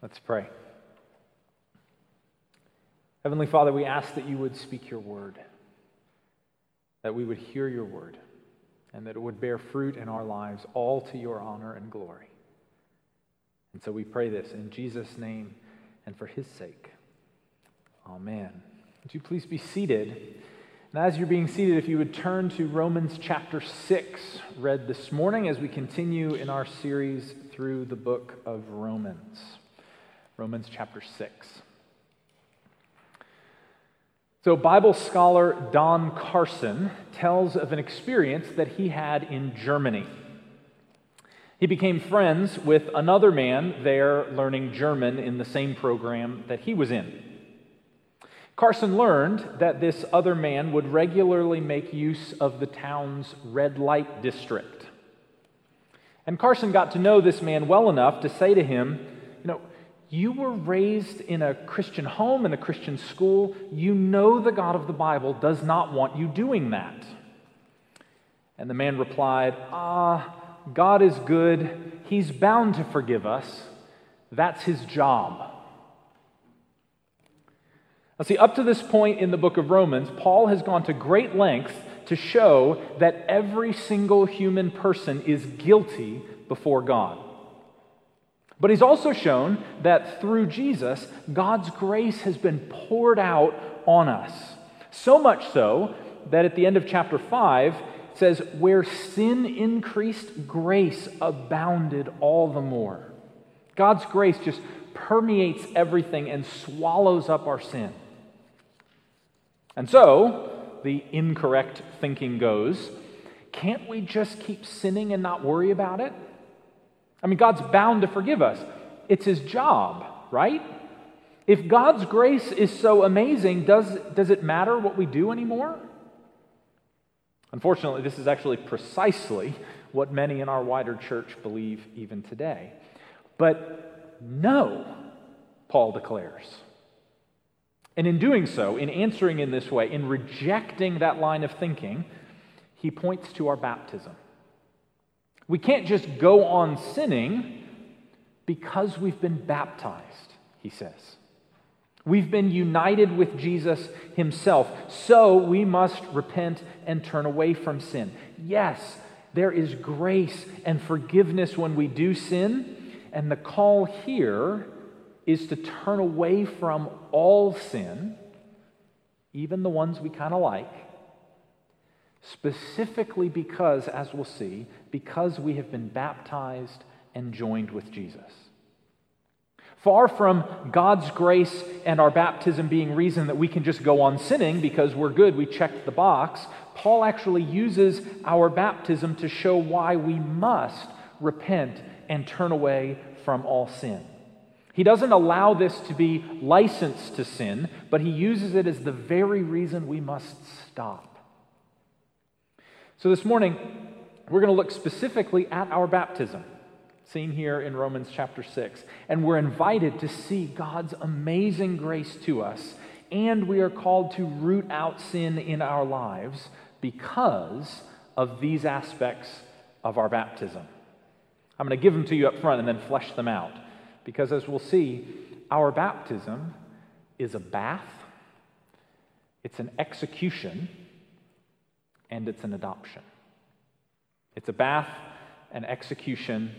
Let's pray. Heavenly Father, we ask that you would speak your word, that we would hear your word, and that it would bear fruit in our lives, all to your honor and glory. And so we pray this in Jesus' name and for his sake. Amen. Would you please be seated? And as you're being seated, if you would turn to Romans chapter 6, read this morning as we continue in our series through the book of Romans. Romans chapter 6. So, Bible scholar Don Carson tells of an experience that he had in Germany. He became friends with another man there learning German in the same program that he was in. Carson learned that this other man would regularly make use of the town's red light district. And Carson got to know this man well enough to say to him, You were raised in a Christian home, in a Christian school. You know the God of the Bible does not want you doing that. And the man replied, Ah, God is good. He's bound to forgive us. That's his job. Now, see, up to this point in the book of Romans, Paul has gone to great lengths to show that every single human person is guilty before God. But he's also shown that through Jesus, God's grace has been poured out on us. So much so that at the end of chapter 5, it says, Where sin increased, grace abounded all the more. God's grace just permeates everything and swallows up our sin. And so, the incorrect thinking goes, can't we just keep sinning and not worry about it? I mean, God's bound to forgive us. It's his job, right? If God's grace is so amazing, does, does it matter what we do anymore? Unfortunately, this is actually precisely what many in our wider church believe even today. But no, Paul declares. And in doing so, in answering in this way, in rejecting that line of thinking, he points to our baptism. We can't just go on sinning because we've been baptized, he says. We've been united with Jesus himself, so we must repent and turn away from sin. Yes, there is grace and forgiveness when we do sin, and the call here is to turn away from all sin, even the ones we kind of like, specifically because, as we'll see, because we have been baptized and joined with Jesus. Far from God's grace and our baptism being reason that we can just go on sinning because we're good, we checked the box, Paul actually uses our baptism to show why we must repent and turn away from all sin. He doesn't allow this to be license to sin, but he uses it as the very reason we must stop. So this morning, we're going to look specifically at our baptism, seen here in Romans chapter 6. And we're invited to see God's amazing grace to us, and we are called to root out sin in our lives because of these aspects of our baptism. I'm going to give them to you up front and then flesh them out. Because as we'll see, our baptism is a bath, it's an execution, and it's an adoption. It's a bath, an execution,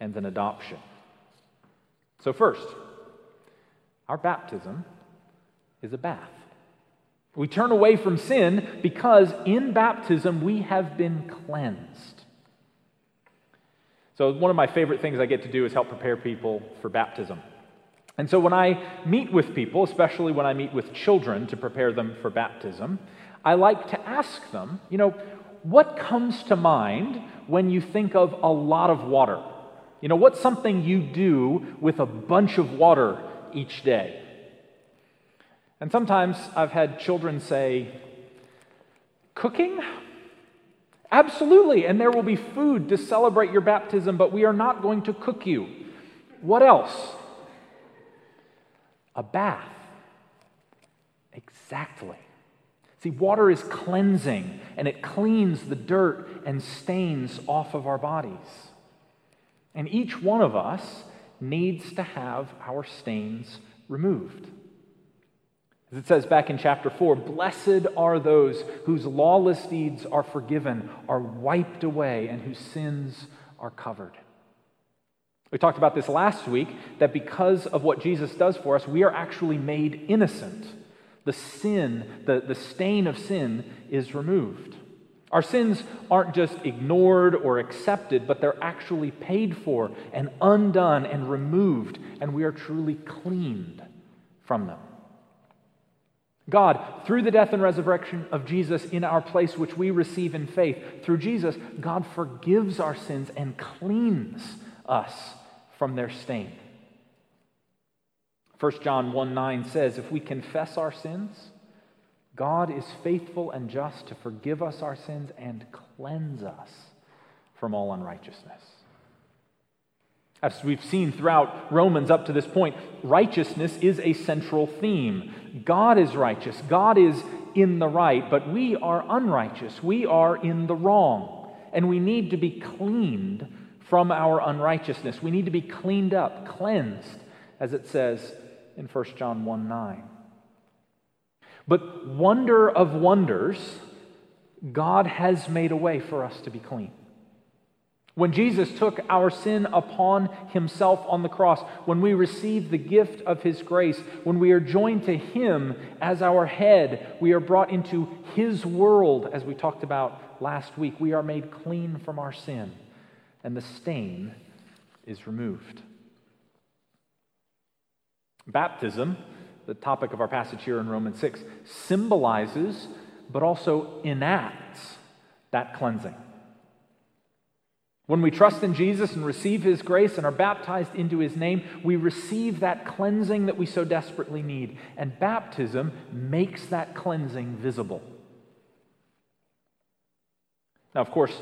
and an adoption. So, first, our baptism is a bath. We turn away from sin because in baptism we have been cleansed. So, one of my favorite things I get to do is help prepare people for baptism. And so, when I meet with people, especially when I meet with children to prepare them for baptism, I like to ask them, you know, what comes to mind when you think of a lot of water? You know, what's something you do with a bunch of water each day? And sometimes I've had children say, cooking? Absolutely, and there will be food to celebrate your baptism, but we are not going to cook you. What else? A bath. Exactly. See, water is cleansing and it cleans the dirt and stains off of our bodies. And each one of us needs to have our stains removed. As it says back in chapter 4, blessed are those whose lawless deeds are forgiven, are wiped away, and whose sins are covered. We talked about this last week that because of what Jesus does for us, we are actually made innocent. The sin, the, the stain of sin is removed. Our sins aren't just ignored or accepted, but they're actually paid for and undone and removed, and we are truly cleaned from them. God, through the death and resurrection of Jesus in our place, which we receive in faith, through Jesus, God forgives our sins and cleans us from their stain. 1 John 1 9 says, If we confess our sins, God is faithful and just to forgive us our sins and cleanse us from all unrighteousness. As we've seen throughout Romans up to this point, righteousness is a central theme. God is righteous, God is in the right, but we are unrighteous. We are in the wrong. And we need to be cleaned from our unrighteousness. We need to be cleaned up, cleansed, as it says in 1 John 1 9. But wonder of wonders, God has made a way for us to be clean. When Jesus took our sin upon himself on the cross, when we receive the gift of his grace, when we are joined to him as our head, we are brought into his world, as we talked about last week. We are made clean from our sin and the stain is removed. Baptism, the topic of our passage here in Romans 6, symbolizes but also enacts that cleansing. When we trust in Jesus and receive his grace and are baptized into his name, we receive that cleansing that we so desperately need. And baptism makes that cleansing visible. Now, of course,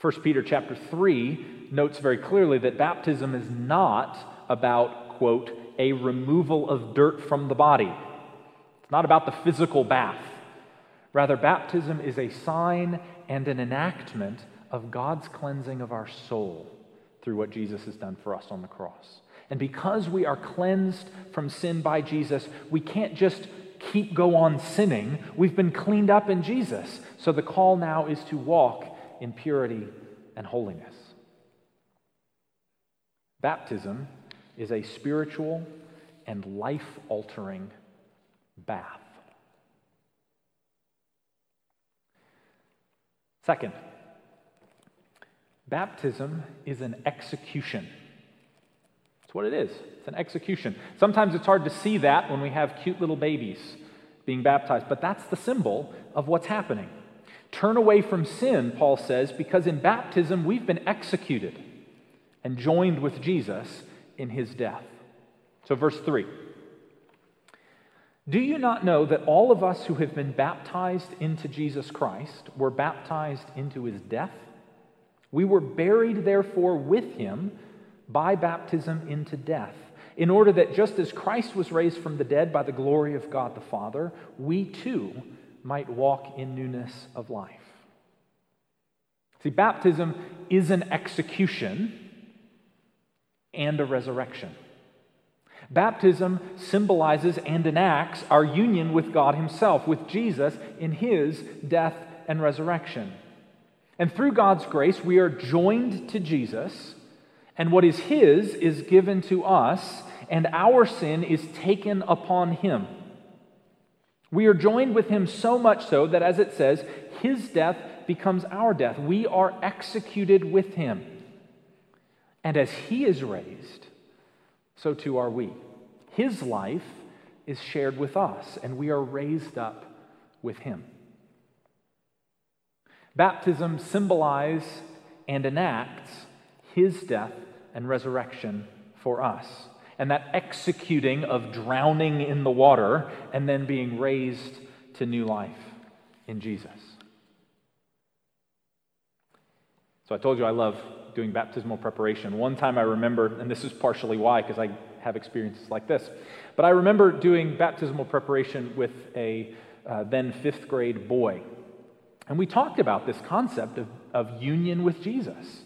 1 Peter chapter 3 notes very clearly that baptism is not about, quote, a removal of dirt from the body. It's not about the physical bath. Rather, baptism is a sign and an enactment of God's cleansing of our soul through what Jesus has done for us on the cross. And because we are cleansed from sin by Jesus, we can't just keep go on sinning. We've been cleaned up in Jesus. So the call now is to walk in purity and holiness. Baptism is a spiritual and life altering bath. Second, baptism is an execution. That's what it is. It's an execution. Sometimes it's hard to see that when we have cute little babies being baptized, but that's the symbol of what's happening. Turn away from sin, Paul says, because in baptism we've been executed and joined with Jesus in his death. So, verse 3 Do you not know that all of us who have been baptized into Jesus Christ were baptized into his death? We were buried, therefore, with him by baptism into death, in order that just as Christ was raised from the dead by the glory of God the Father, we too might walk in newness of life. See, baptism is an execution and a resurrection. Baptism symbolizes and enacts our union with God Himself, with Jesus in His death and resurrection. And through God's grace, we are joined to Jesus, and what is His is given to us, and our sin is taken upon Him. We are joined with him so much so that, as it says, his death becomes our death. We are executed with him. And as he is raised, so too are we. His life is shared with us, and we are raised up with him. Baptism symbolizes and enacts his death and resurrection for us and that executing of drowning in the water and then being raised to new life in Jesus. So I told you I love doing baptismal preparation. One time I remember, and this is partially why, because I have experiences like this, but I remember doing baptismal preparation with a uh, then fifth grade boy. And we talked about this concept of, of union with Jesus.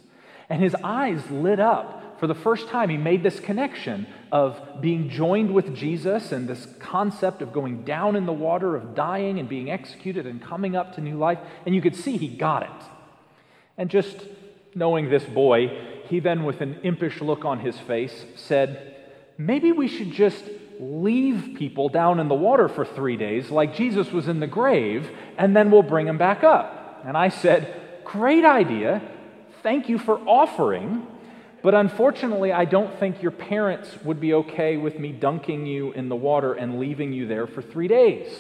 And his eyes lit up for the first time, he made this connection of being joined with Jesus and this concept of going down in the water, of dying and being executed and coming up to new life. And you could see he got it. And just knowing this boy, he then, with an impish look on his face, said, Maybe we should just leave people down in the water for three days, like Jesus was in the grave, and then we'll bring them back up. And I said, Great idea. Thank you for offering. But unfortunately, I don't think your parents would be okay with me dunking you in the water and leaving you there for three days.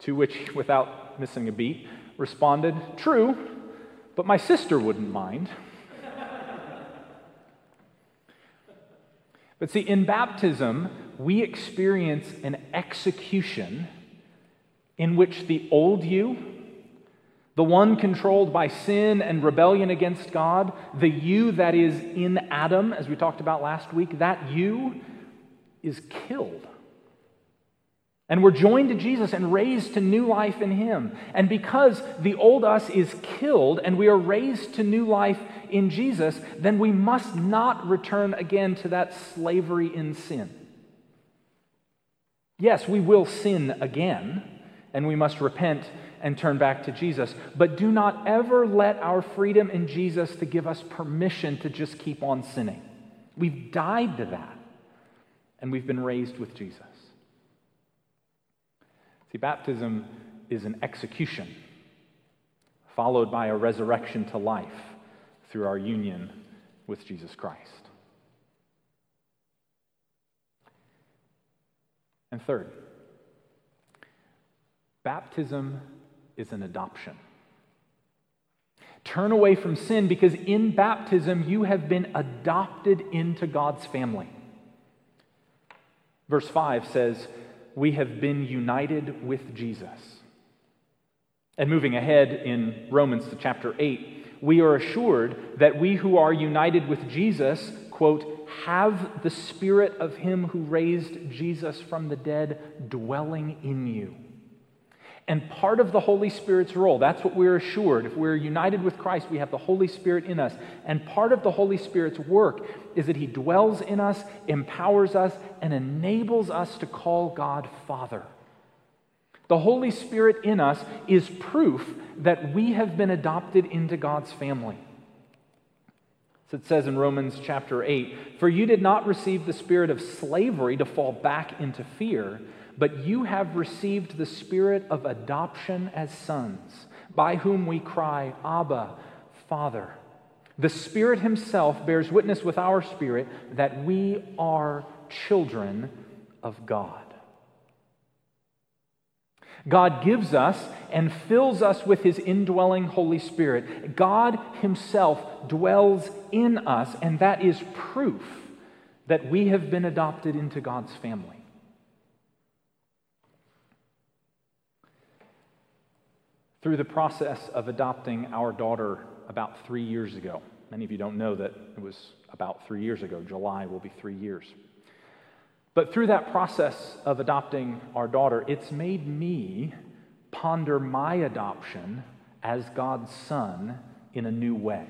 To which, without missing a beat, responded, True, but my sister wouldn't mind. but see, in baptism, we experience an execution in which the old you, the one controlled by sin and rebellion against God, the you that is in Adam, as we talked about last week, that you is killed. And we're joined to Jesus and raised to new life in Him. And because the old us is killed and we are raised to new life in Jesus, then we must not return again to that slavery in sin. Yes, we will sin again, and we must repent and turn back to Jesus. But do not ever let our freedom in Jesus to give us permission to just keep on sinning. We've died to that, and we've been raised with Jesus. See, baptism is an execution followed by a resurrection to life through our union with Jesus Christ. And third, baptism is an adoption. Turn away from sin because in baptism you have been adopted into God's family. Verse 5 says, We have been united with Jesus. And moving ahead in Romans chapter 8, we are assured that we who are united with Jesus, quote, have the spirit of him who raised Jesus from the dead dwelling in you. And part of the Holy Spirit's role, that's what we're assured. If we're united with Christ, we have the Holy Spirit in us. And part of the Holy Spirit's work is that He dwells in us, empowers us, and enables us to call God Father. The Holy Spirit in us is proof that we have been adopted into God's family. So it says in Romans chapter 8 For you did not receive the spirit of slavery to fall back into fear but you have received the spirit of adoption as sons, by whom we cry, Abba, Father. The Spirit Himself bears witness with our spirit that we are children of God. God gives us and fills us with His indwelling Holy Spirit. God Himself dwells in us, and that is proof that we have been adopted into God's family. Through the process of adopting our daughter about three years ago. Many of you don't know that it was about three years ago. July will be three years. But through that process of adopting our daughter, it's made me ponder my adoption as God's son in a new way.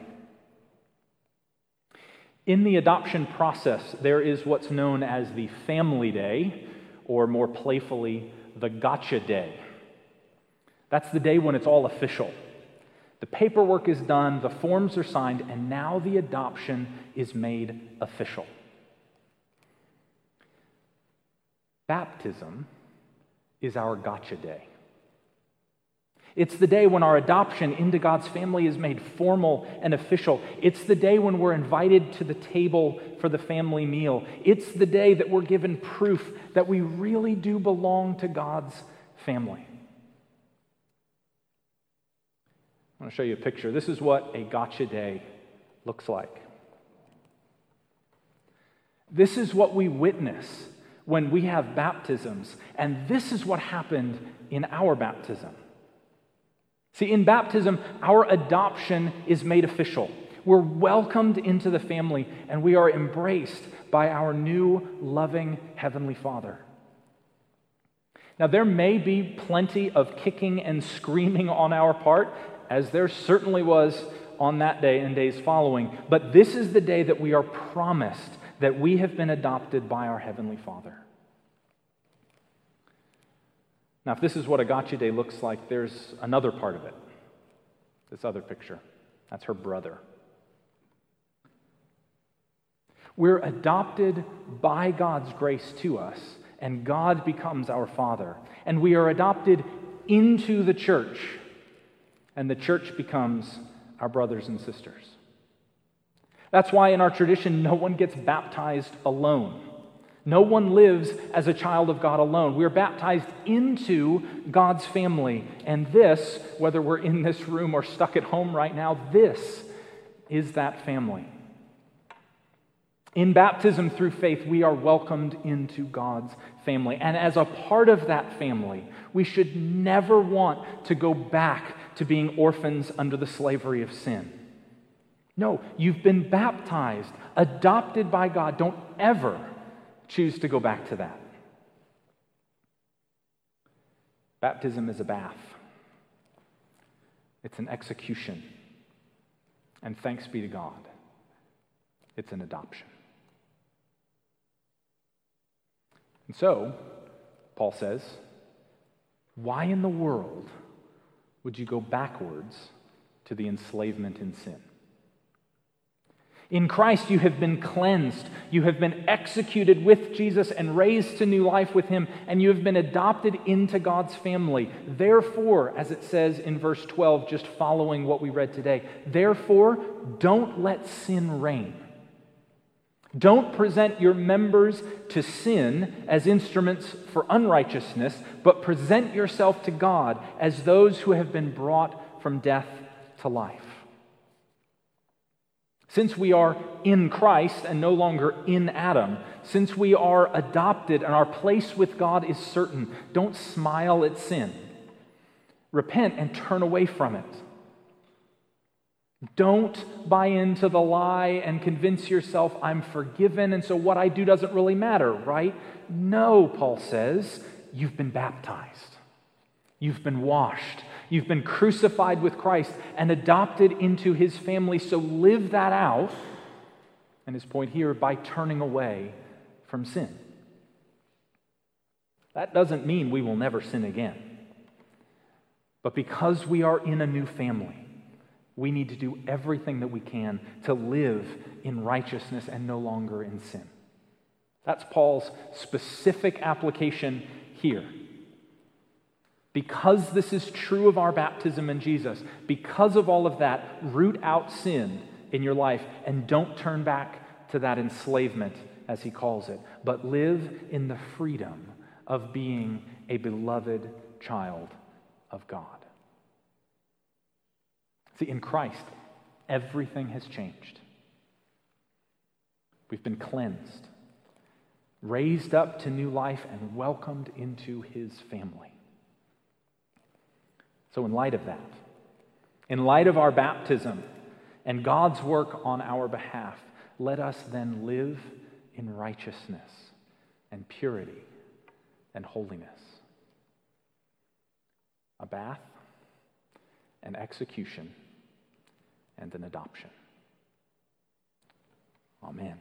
In the adoption process, there is what's known as the family day, or more playfully, the gotcha day. That's the day when it's all official. The paperwork is done, the forms are signed, and now the adoption is made official. Baptism is our gotcha day. It's the day when our adoption into God's family is made formal and official. It's the day when we're invited to the table for the family meal. It's the day that we're given proof that we really do belong to God's family. I want to show you a picture. This is what a gotcha day looks like. This is what we witness when we have baptisms, and this is what happened in our baptism. See, in baptism, our adoption is made official. We're welcomed into the family, and we are embraced by our new, loving Heavenly Father. Now, there may be plenty of kicking and screaming on our part as there certainly was on that day and days following. But this is the day that we are promised that we have been adopted by our Heavenly Father. Now, if this is what a gotcha day looks like, there's another part of it. This other picture. That's her brother. We're adopted by God's grace to us, and God becomes our Father. And we are adopted into the church, and the church becomes our brothers and sisters. That's why in our tradition, no one gets baptized alone. No one lives as a child of God alone. We're baptized into God's family. And this, whether we're in this room or stuck at home right now, this is that family. In baptism through faith, we are welcomed into God's family. And as a part of that family, we should never want to go back to being orphans under the slavery of sin. No, you've been baptized, adopted by God. Don't ever choose to go back to that. Baptism is a bath, it's an execution. And thanks be to God, it's an adoption. And so, Paul says, why in the world would you go backwards to the enslavement in sin? In Christ, you have been cleansed. You have been executed with Jesus and raised to new life with him, and you have been adopted into God's family. Therefore, as it says in verse 12, just following what we read today, therefore, don't let sin reign. Don't present your members to sin as instruments for unrighteousness, but present yourself to God as those who have been brought from death to life. Since we are in Christ and no longer in Adam, since we are adopted and our place with God is certain, don't smile at sin. Repent and turn away from it. Don't buy into the lie and convince yourself I'm forgiven and so what I do doesn't really matter, right? No, Paul says, you've been baptized. You've been washed. You've been crucified with Christ and adopted into his family. So live that out. And his point here by turning away from sin. That doesn't mean we will never sin again. But because we are in a new family, we need to do everything that we can to live in righteousness and no longer in sin. That's Paul's specific application here. Because this is true of our baptism in Jesus, because of all of that, root out sin in your life and don't turn back to that enslavement, as he calls it, but live in the freedom of being a beloved child of God. See, in Christ, everything has changed. We've been cleansed, raised up to new life, and welcomed into his family. So, in light of that, in light of our baptism and God's work on our behalf, let us then live in righteousness and purity and holiness. A bath, an execution, and an adoption. Amen.